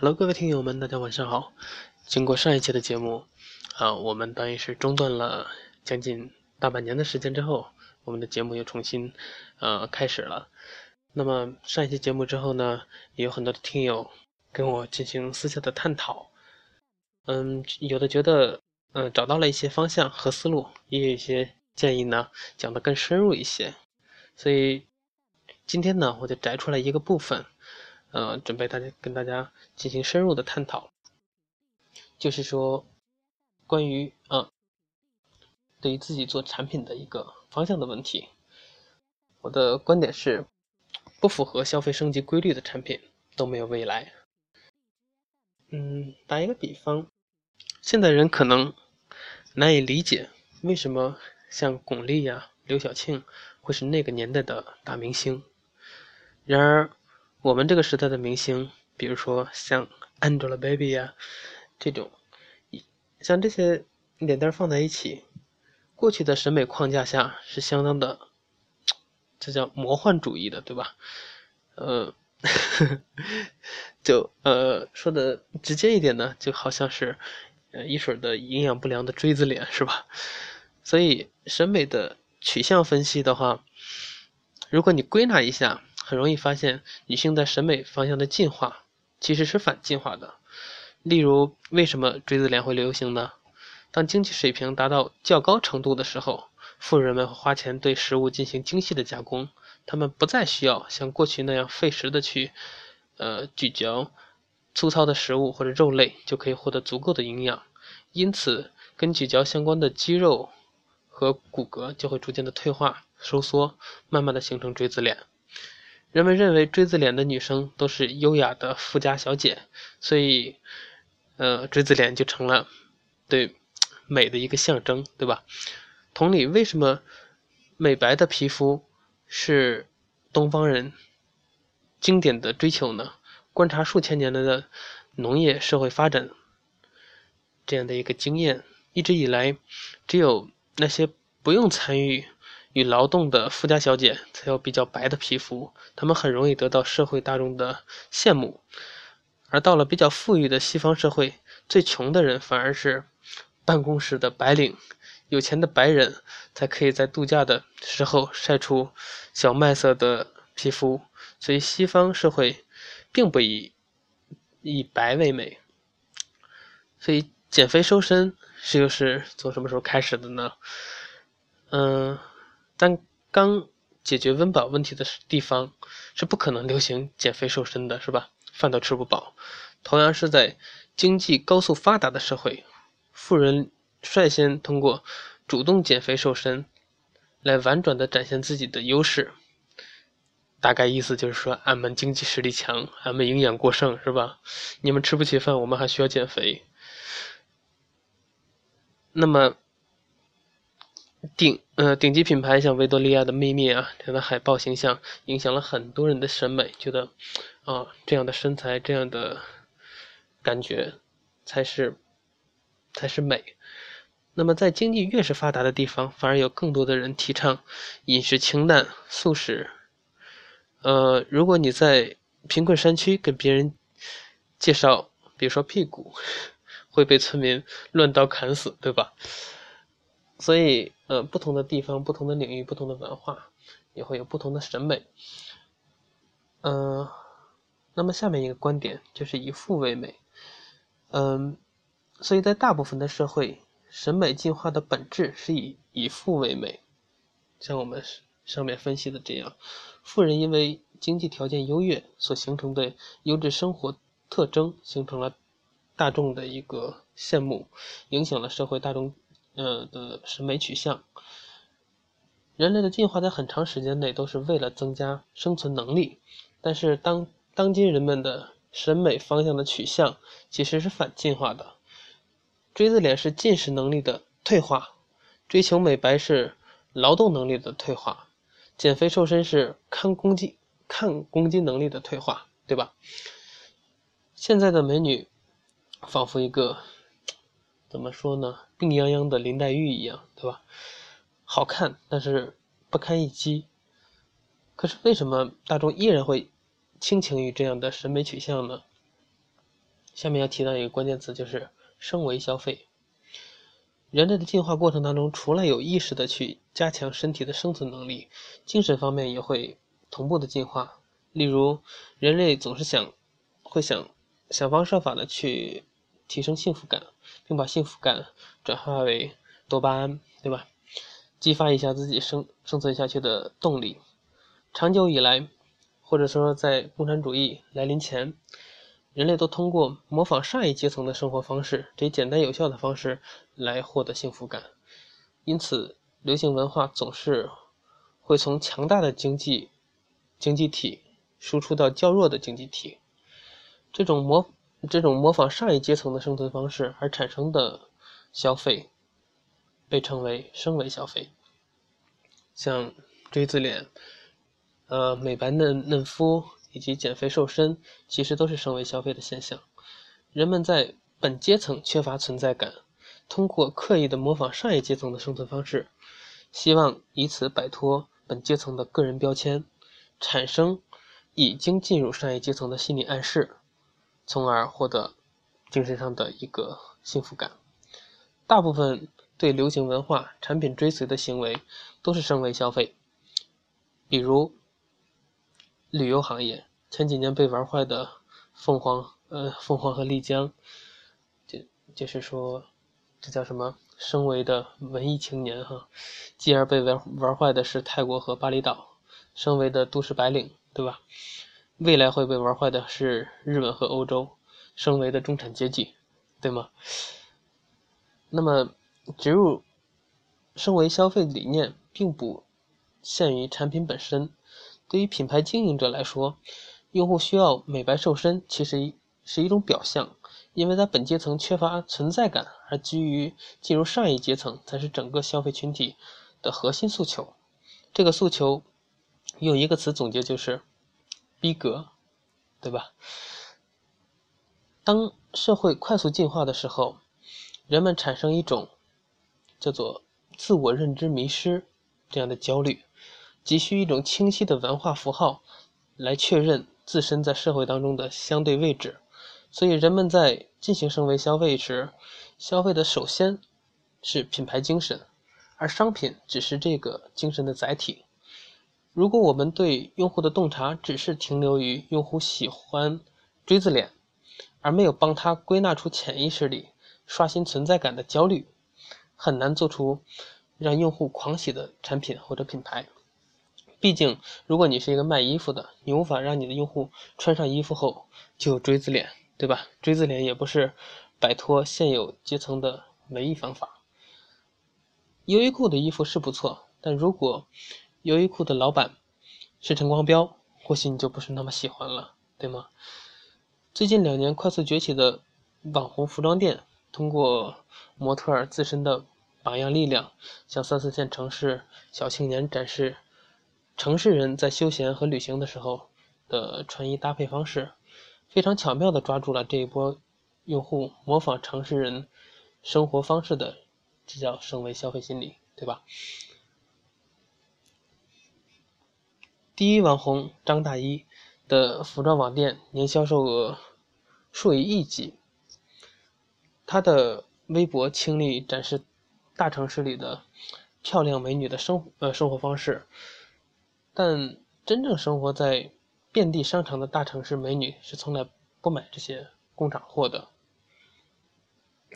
Hello，各位听友们，大家晚上好。经过上一期的节目，啊，我们等于是中断了将近大半年的时间之后，我们的节目又重新呃开始了。那么上一期节目之后呢，也有很多的听友跟我进行私下的探讨，嗯，有的觉得嗯找到了一些方向和思路，也有一些建议呢讲的更深入一些，所以今天呢，我就摘出来一个部分。呃，准备大家跟大家进行深入的探讨，就是说关于啊，对于自己做产品的一个方向的问题。我的观点是，不符合消费升级规律的产品都没有未来。嗯，打一个比方，现代人可能难以理解为什么像巩俐呀、刘晓庆会是那个年代的大明星，然而。我们这个时代的明星，比如说像 Angelababy 呀这种，像这些脸蛋放在一起，过去的审美框架下是相当的，这叫魔幻主义的，对吧？呃，就呃说的直接一点呢，就好像是呃一水的营养不良的锥子脸，是吧？所以审美的取向分析的话，如果你归纳一下。很容易发现，女性在审美方向的进化其实是反进化的。例如，为什么锥子脸会流行呢？当经济水平达到较高程度的时候，富人们花钱对食物进行精细的加工，他们不再需要像过去那样费时的去，呃，咀嚼粗糙的食物或者肉类就可以获得足够的营养，因此跟咀嚼相关的肌肉和骨骼就会逐渐的退化收缩，慢慢的形成锥子脸。人们认为锥子脸的女生都是优雅的富家小姐，所以，呃，锥子脸就成了对美的一个象征，对吧？同理，为什么美白的皮肤是东方人经典的追求呢？观察数千年来的农业社会发展这样的一个经验，一直以来，只有那些不用参与。与劳动的富家小姐才有比较白的皮肤，她们很容易得到社会大众的羡慕。而到了比较富裕的西方社会，最穷的人反而是办公室的白领，有钱的白人才可以在度假的时候晒出小麦色的皮肤。所以西方社会并不以以白为美。所以减肥瘦身是又是从什么时候开始的呢？嗯。但刚解决温饱问题的地方是不可能流行减肥瘦身的，是吧？饭都吃不饱。同样是在经济高速发达的社会，富人率先通过主动减肥瘦身来婉转的展现自己的优势。大概意思就是说，俺们经济实力强，俺们营养过剩，是吧？你们吃不起饭，我们还需要减肥。那么。顶呃顶级品牌像维多利亚的秘密啊这样的海报形象影响了很多人的审美，觉得啊这样的身材这样的感觉才是才是美。那么在经济越是发达的地方，反而有更多的人提倡饮食清淡素食。呃，如果你在贫困山区跟别人介绍，比如说屁股，会被村民乱刀砍死，对吧？所以，呃，不同的地方、不同的领域、不同的文化，也会有不同的审美。嗯，那么下面一个观点就是以富为美。嗯，所以在大部分的社会，审美进化的本质是以以富为美。像我们上面分析的这样，富人因为经济条件优越所形成的优质生活特征，形成了大众的一个羡慕，影响了社会大众。呃的审美取向，人类的进化在很长时间内都是为了增加生存能力，但是当当今人们的审美方向的取向其实是反进化的，锥子脸是进食能力的退化，追求美白是劳动能力的退化，减肥瘦身是抗攻击抗攻击能力的退化，对吧？现在的美女仿佛一个。怎么说呢？病殃殃的林黛玉一样，对吧？好看，但是不堪一击。可是为什么大众依然会倾情于这样的审美取向呢？下面要提到一个关键词，就是升维消费。人类的进化过程当中，除了有意识的去加强身体的生存能力，精神方面也会同步的进化。例如，人类总是想，会想想方设法的去提升幸福感，并把幸福感转化为多巴胺，对吧？激发一下自己生生存下去的动力。长久以来，或者说在共产主义来临前。人类都通过模仿上一阶层的生活方式，这简单有效的方式来获得幸福感。因此，流行文化总是会从强大的经济经济体输出到较弱的经济体。这种模这种模仿上一阶层的生存方式而产生的消费，被称为升维消费。像锥子脸，呃，美白嫩嫩肤。以及减肥瘦身，其实都是升维消费的现象。人们在本阶层缺乏存在感，通过刻意的模仿上一阶层的生存方式，希望以此摆脱本阶层的个人标签，产生已经进入上一阶层的心理暗示，从而获得精神上的一个幸福感。大部分对流行文化产品追随的行为都是升维消费，比如。旅游行业前几年被玩坏的凤凰，呃，凤凰和丽江，就就是说，这叫什么？升维的文艺青年哈，继而被玩玩坏的是泰国和巴厘岛，升维的都市白领，对吧？未来会被玩坏的是日本和欧洲，升维的中产阶级，对吗？那么，植入升为消费理念，并不限于产品本身。对于品牌经营者来说，用户需要美白瘦身，其实是一种表象，因为在本阶层缺乏存在感，而基于进入上一阶层，才是整个消费群体的核心诉求。这个诉求用一个词总结就是“逼格”，对吧？当社会快速进化的时候，人们产生一种叫做自我认知迷失这样的焦虑。急需一种清晰的文化符号来确认自身在社会当中的相对位置，所以人们在进行升维消费时，消费的首先是品牌精神，而商品只是这个精神的载体。如果我们对用户的洞察只是停留于用户喜欢锥子脸，而没有帮他归纳出潜意识里刷新存在感的焦虑，很难做出让用户狂喜的产品或者品牌。毕竟，如果你是一个卖衣服的，你无法让你的用户穿上衣服后就锥子脸，对吧？锥子脸也不是摆脱现有阶层的唯一方法。优衣库的衣服是不错，但如果优衣库的老板是陈光标，或许你就不是那么喜欢了，对吗？最近两年快速崛起的网红服装店，通过模特儿自身的榜样力量，向三四线城市小青年展示。城市人在休闲和旅行的时候的穿衣搭配方式，非常巧妙地抓住了这一波用户模仿城市人生活方式的，这叫升维消费心理，对吧？第一网红张大一的服装网店年销售额数以亿计，他的微博倾力展示大城市里的漂亮美女的生呃生活方式。但真正生活在遍地商场的大城市美女是从来不买这些工厂货的。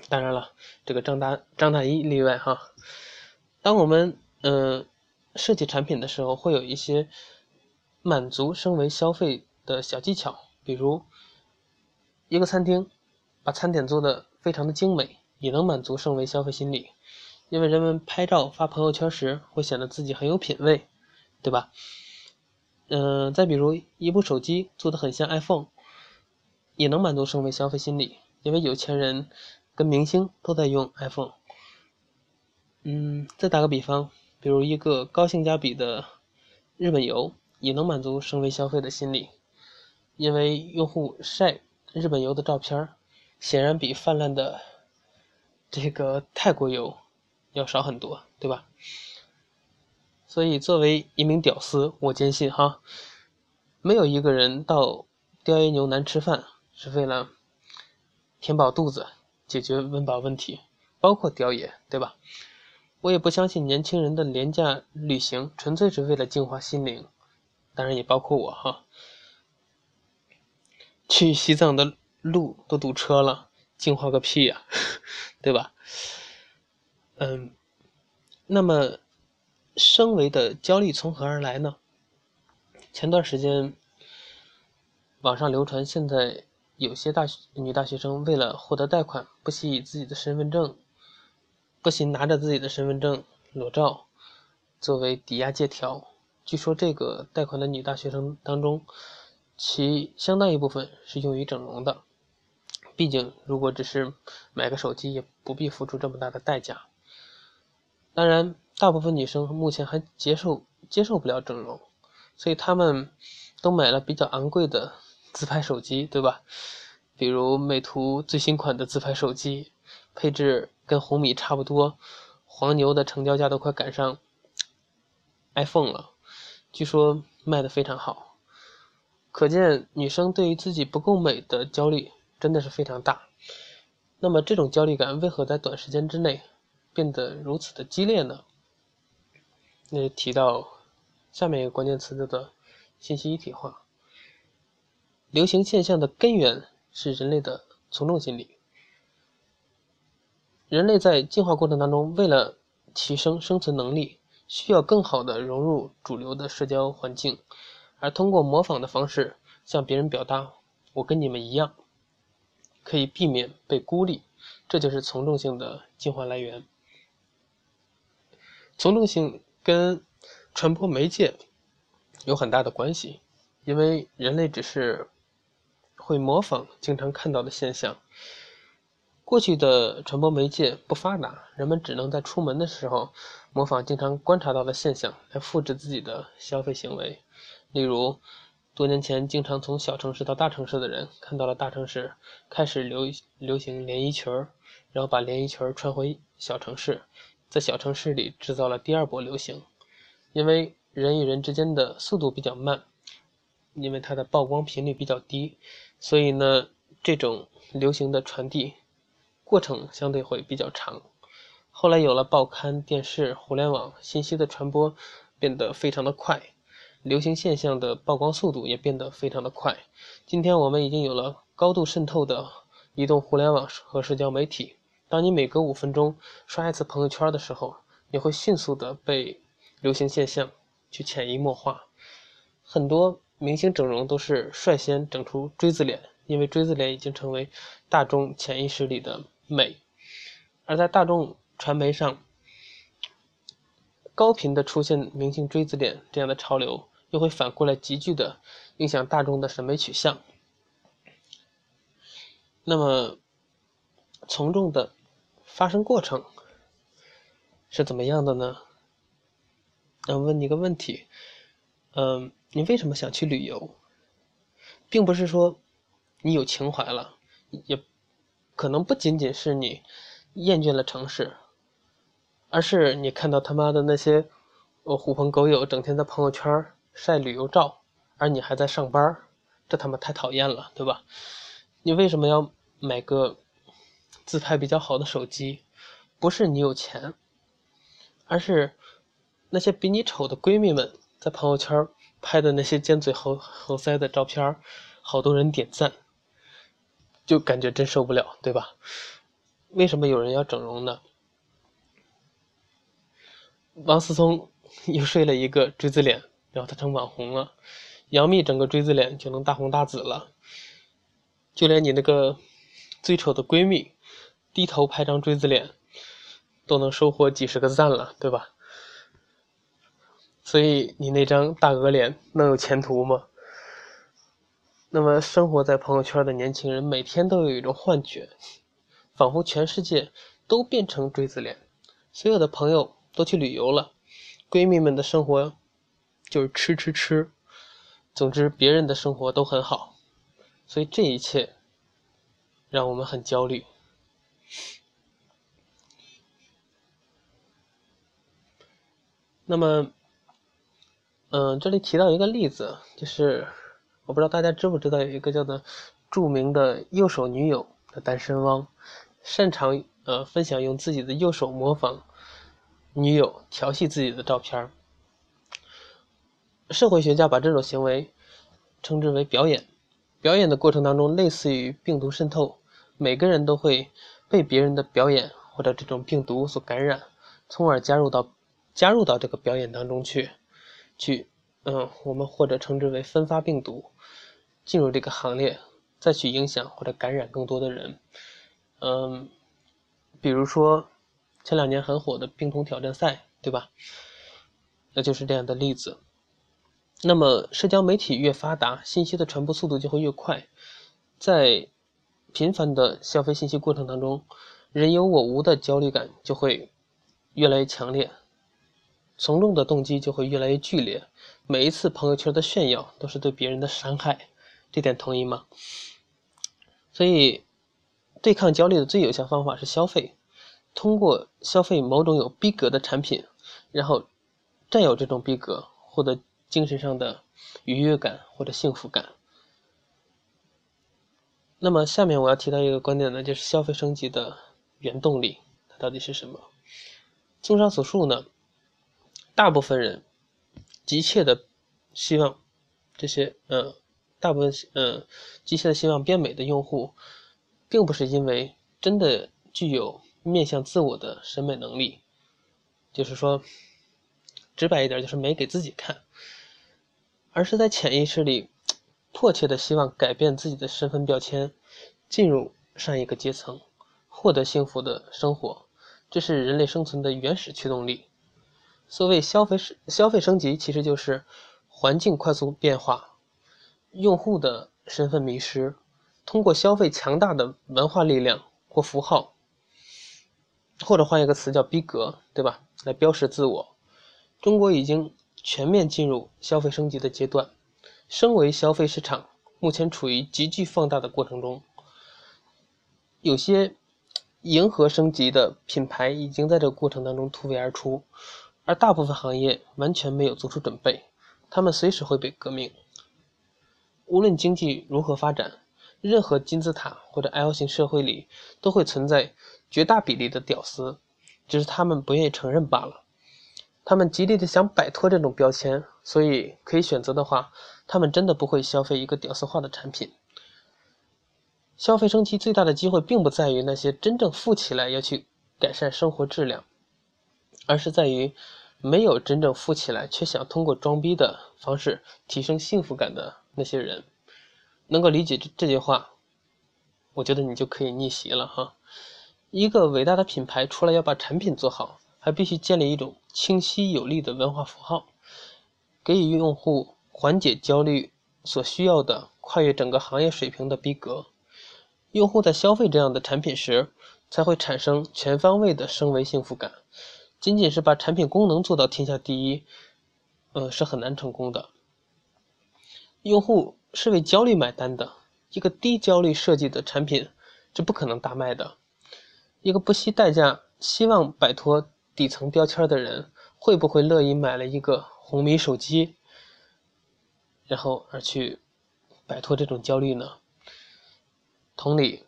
当然了，这个张大张大一例外哈。当我们嗯设计产品的时候，会有一些满足升为消费的小技巧，比如一个餐厅把餐点做的非常的精美，也能满足升维消费心理，因为人们拍照发朋友圈时会显得自己很有品位。对吧？嗯，再比如一部手机做的很像 iPhone，也能满足升维消费心理，因为有钱人跟明星都在用 iPhone。嗯，再打个比方，比如一个高性价比的日本游，也能满足升维消费的心理，因为用户晒日本游的照片，显然比泛滥的这个泰国游要少很多，对吧？所以，作为一名屌丝，我坚信哈，没有一个人到钓鱼牛腩吃饭是为了填饱肚子，解决温饱问题，包括雕爷，对吧？我也不相信年轻人的廉价旅行纯粹是为了净化心灵，当然也包括我哈。去西藏的路都堵车了，净化个屁呀，对吧？嗯，那么升维的焦虑从何而来呢？前段时间网上流传，现在有些大学女大学生为了获得贷款，不惜以自己的身份证。不惜拿着自己的身份证裸照作为抵押借条。据说这个贷款的女大学生当中，其相当一部分是用于整容的。毕竟，如果只是买个手机，也不必付出这么大的代价。当然，大部分女生目前还接受接受不了整容，所以她们都买了比较昂贵的自拍手机，对吧？比如美图最新款的自拍手机，配置。跟红米差不多，黄牛的成交价都快赶上 iPhone 了，据说卖的非常好，可见女生对于自己不够美的焦虑真的是非常大。那么这种焦虑感为何在短时间之内变得如此的激烈呢？那提到下面一个关键词叫做信息一体化，流行现象的根源是人类的从众心理。人类在进化过程当中，为了提升生存能力，需要更好的融入主流的社交环境，而通过模仿的方式向别人表达“我跟你们一样”，可以避免被孤立。这就是从众性的进化来源。从众性跟传播媒介有很大的关系，因为人类只是会模仿经常看到的现象。过去的传播媒介不发达，人们只能在出门的时候模仿经常观察到的现象来复制自己的消费行为。例如，多年前经常从小城市到大城市的人，看到了大城市开始流流行连衣裙儿，然后把连衣裙儿穿回小城市，在小城市里制造了第二波流行。因为人与人之间的速度比较慢，因为它的曝光频率比较低，所以呢，这种流行的传递。过程相对会比较长，后来有了报刊、电视、互联网，信息的传播变得非常的快，流行现象的曝光速度也变得非常的快。今天我们已经有了高度渗透的移动互联网和社交媒体，当你每隔五分钟刷一次朋友圈的时候，你会迅速的被流行现象去潜移默化。很多明星整容都是率先整出锥子脸，因为锥子脸已经成为大众潜意识里的。美，而在大众传媒上，高频的出现明星锥子脸这样的潮流，又会反过来急剧的影响大众的审美取向。那么，从众的发生过程是怎么样的呢？那问你个问题，嗯，你为什么想去旅游？并不是说你有情怀了，也。可能不仅仅是你厌倦了城市，而是你看到他妈的那些呃狐朋狗友整天在朋友圈晒旅游照，而你还在上班，这他妈太讨厌了，对吧？你为什么要买个自拍比较好的手机？不是你有钱，而是那些比你丑的闺蜜们在朋友圈拍的那些尖嘴猴猴腮的照片，好多人点赞。就感觉真受不了，对吧？为什么有人要整容呢？王思聪 又睡了一个锥子脸，然后他成网红了。杨幂整个锥子脸就能大红大紫了。就连你那个最丑的闺蜜，低头拍张锥子脸，都能收获几十个赞了，对吧？所以你那张大鹅脸能有前途吗？那么，生活在朋友圈的年轻人每天都有一种幻觉，仿佛全世界都变成锥子脸，所有的朋友都去旅游了，闺蜜们的生活就是吃吃吃，总之别人的生活都很好，所以这一切让我们很焦虑。那么，嗯，这里提到一个例子，就是。我不知道大家知不知道有一个叫做著名的右手女友的单身汪，擅长呃分享用自己的右手模仿女友调戏自己的照片儿社会学家把这种行为称之为表演。表演的过程当中，类似于病毒渗透，每个人都会被别人的表演或者这种病毒所感染，从而加入到加入到这个表演当中去，去嗯，我们或者称之为分发病毒，进入这个行列。再去影响或者感染更多的人，嗯，比如说前两年很火的冰桶挑战赛，对吧？那就是这样的例子。那么社交媒体越发达，信息的传播速度就会越快，在频繁的消费信息过程当中，人有我无的焦虑感就会越来越强烈，从众的动机就会越来越剧烈，每一次朋友圈的炫耀都是对别人的伤害，这点同意吗？所以，对抗焦虑的最有效方法是消费，通过消费某种有逼格的产品，然后占有这种逼格，获得精神上的愉悦感或者幸福感。那么，下面我要提到一个观点呢，就是消费升级的原动力，它到底是什么？综上所述呢，大部分人急切的希望这些，嗯。大部分嗯，急切的希望变美的用户，并不是因为真的具有面向自我的审美能力，就是说，直白一点就是美给自己看，而是在潜意识里迫切的希望改变自己的身份标签，进入上一个阶层，获得幸福的生活，这是人类生存的原始驱动力。所谓消费升消费升级，其实就是环境快速变化。用户的身份迷失，通过消费强大的文化力量或符号，或者换一个词叫逼格，对吧？来标识自我。中国已经全面进入消费升级的阶段，身为消费市场，目前处于急剧放大的过程中。有些迎合升级的品牌已经在这个过程当中突围而出，而大部分行业完全没有做出准备，他们随时会被革命。无论经济如何发展，任何金字塔或者 L 型社会里都会存在绝大比例的屌丝，只是他们不愿意承认罢了。他们极力的想摆脱这种标签，所以可以选择的话，他们真的不会消费一个屌丝化的产品。消费升级最大的机会，并不在于那些真正富起来要去改善生活质量，而是在于没有真正富起来却想通过装逼的方式提升幸福感的。那些人能够理解这这句话，我觉得你就可以逆袭了哈。一个伟大的品牌，除了要把产品做好，还必须建立一种清晰有力的文化符号，给予用户缓解焦虑所需要的跨越整个行业水平的逼格。用户在消费这样的产品时，才会产生全方位的升维幸福感。仅仅是把产品功能做到天下第一，呃，是很难成功的。用户是为焦虑买单的，一个低焦虑设计的产品是不可能大卖的。一个不惜代价希望摆脱底层标签的人，会不会乐意买了一个红米手机，然后而去摆脱这种焦虑呢？同理，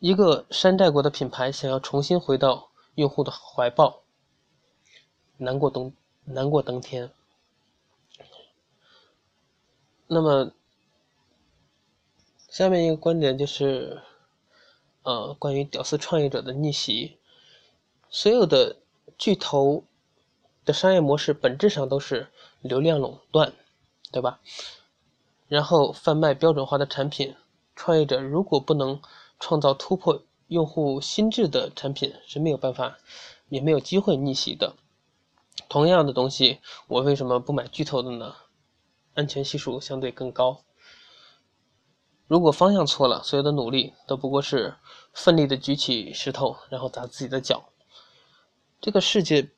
一个山寨国的品牌想要重新回到用户的怀抱，难过登难过登天。那么，下面一个观点就是，呃，关于屌丝创业者的逆袭。所有的巨头的商业模式本质上都是流量垄断，对吧？然后贩卖标准化的产品，创业者如果不能创造突破用户心智的产品，是没有办法，也没有机会逆袭的。同样的东西，我为什么不买巨头的呢？安全系数相对更高。如果方向错了，所有的努力都不过是奋力的举起石头，然后砸自己的脚。这个世界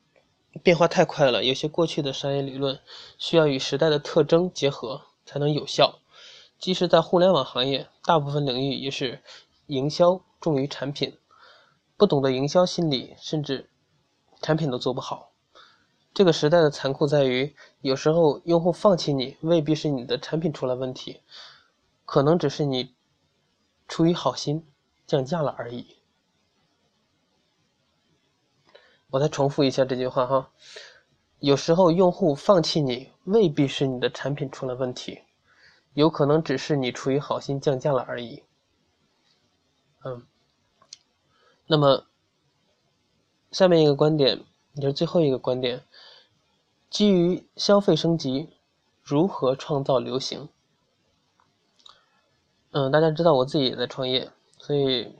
变化太快了，有些过去的商业理论需要与时代的特征结合才能有效。即使在互联网行业，大部分领域也是营销重于产品，不懂得营销心理，甚至产品都做不好。这个时代的残酷在于，有时候用户放弃你，未必是你的产品出了问题，可能只是你出于好心，降价了而已。我再重复一下这句话哈，有时候用户放弃你，未必是你的产品出了问题，有可能只是你出于好心降价了而已。嗯，那么下面一个观点，也是最后一个观点，基于消费升级，如何创造流行？嗯，大家知道我自己也在创业，所以，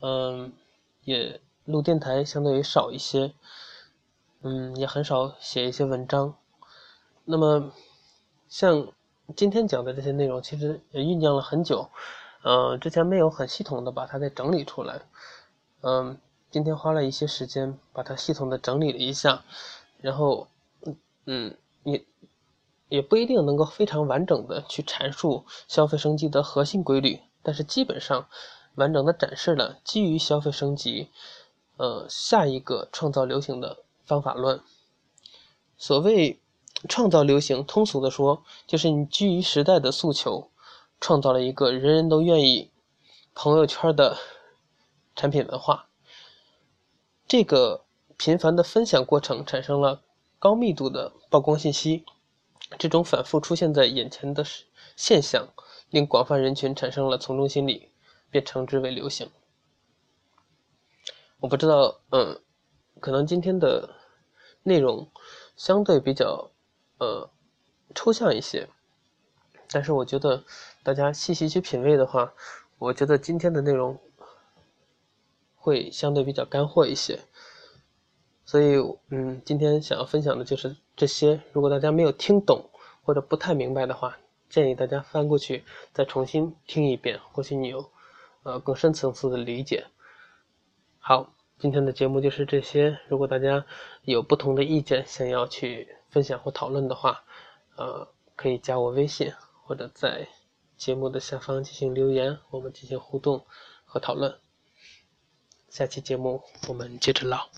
嗯，也。录电台相对于少一些，嗯，也很少写一些文章。那么，像今天讲的这些内容，其实也酝酿了很久，嗯，之前没有很系统的把它再整理出来，嗯，今天花了一些时间把它系统的整理了一下，然后，嗯，也也不一定能够非常完整的去阐述消费升级的核心规律，但是基本上完整的展示了基于消费升级。呃，下一个创造流行的方法论。所谓创造流行，通俗的说，就是你基于时代的诉求，创造了一个人人都愿意朋友圈的产品文化。这个频繁的分享过程产生了高密度的曝光信息，这种反复出现在眼前的现象，令广泛人群产生了从众心理，便称之为流行。我不知道，嗯，可能今天的内容相对比较呃抽象一些，但是我觉得大家细细去品味的话，我觉得今天的内容会相对比较干货一些。所以，嗯，今天想要分享的就是这些。如果大家没有听懂或者不太明白的话，建议大家翻过去再重新听一遍，或许你有呃更深层次的理解。好。今天的节目就是这些。如果大家有不同的意见，想要去分享或讨论的话，呃，可以加我微信，或者在节目的下方进行留言，我们进行互动和讨论。下期节目我们接着唠。